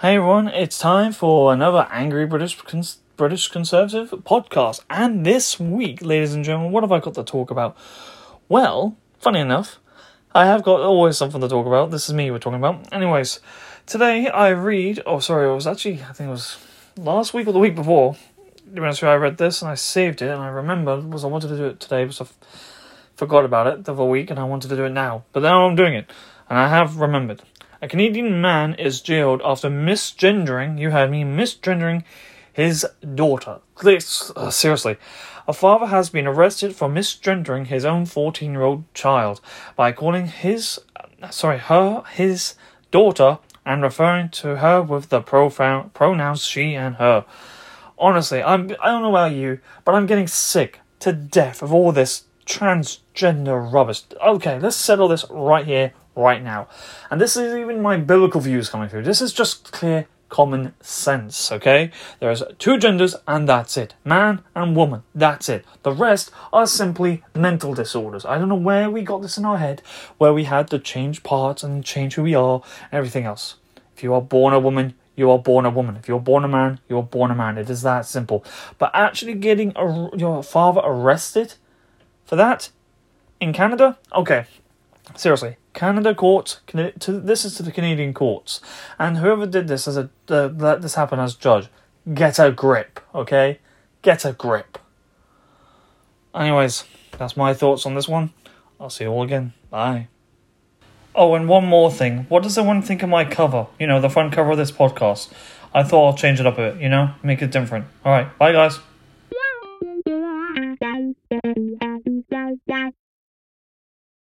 Hey everyone, it's time for another Angry British Cons- British Conservative podcast. And this week, ladies and gentlemen, what have I got to talk about? Well, funny enough, I have got always something to talk about. This is me we're talking about. Anyways, today I read, oh sorry, it was actually, I think it was last week or the week before. You remember, I read this and I saved it and I remembered was I wanted to do it today, but I forgot about it the whole week and I wanted to do it now. But now I'm doing it and I have remembered. A Canadian man is jailed after misgendering, you heard me, misgendering his daughter. This, uh, seriously. A father has been arrested for misgendering his own 14 year old child by calling his, sorry, her, his daughter and referring to her with the profound pronouns she and her. Honestly, I'm, I don't know about you, but I'm getting sick to death of all this transgender rubbish. Okay, let's settle this right here, right now. And this is even my biblical views coming through. This is just clear common sense, okay? There's two genders and that's it. Man and woman, that's it. The rest are simply mental disorders. I don't know where we got this in our head, where we had to change parts and change who we are and everything else. If you are born a woman, you are born a woman. If you're born a man, you're born a man. It is that simple. But actually getting a, your father arrested for that in Canada, okay, seriously, Canada courts. This is to the Canadian courts, and whoever did this as a uh, let this happen as judge, get a grip, okay? Get a grip. Anyways, that's my thoughts on this one. I'll see you all again. Bye. Oh, and one more thing. What does everyone think of my cover? You know, the front cover of this podcast. I thought I'll change it up a bit, you know, make it different. Alright, bye guys.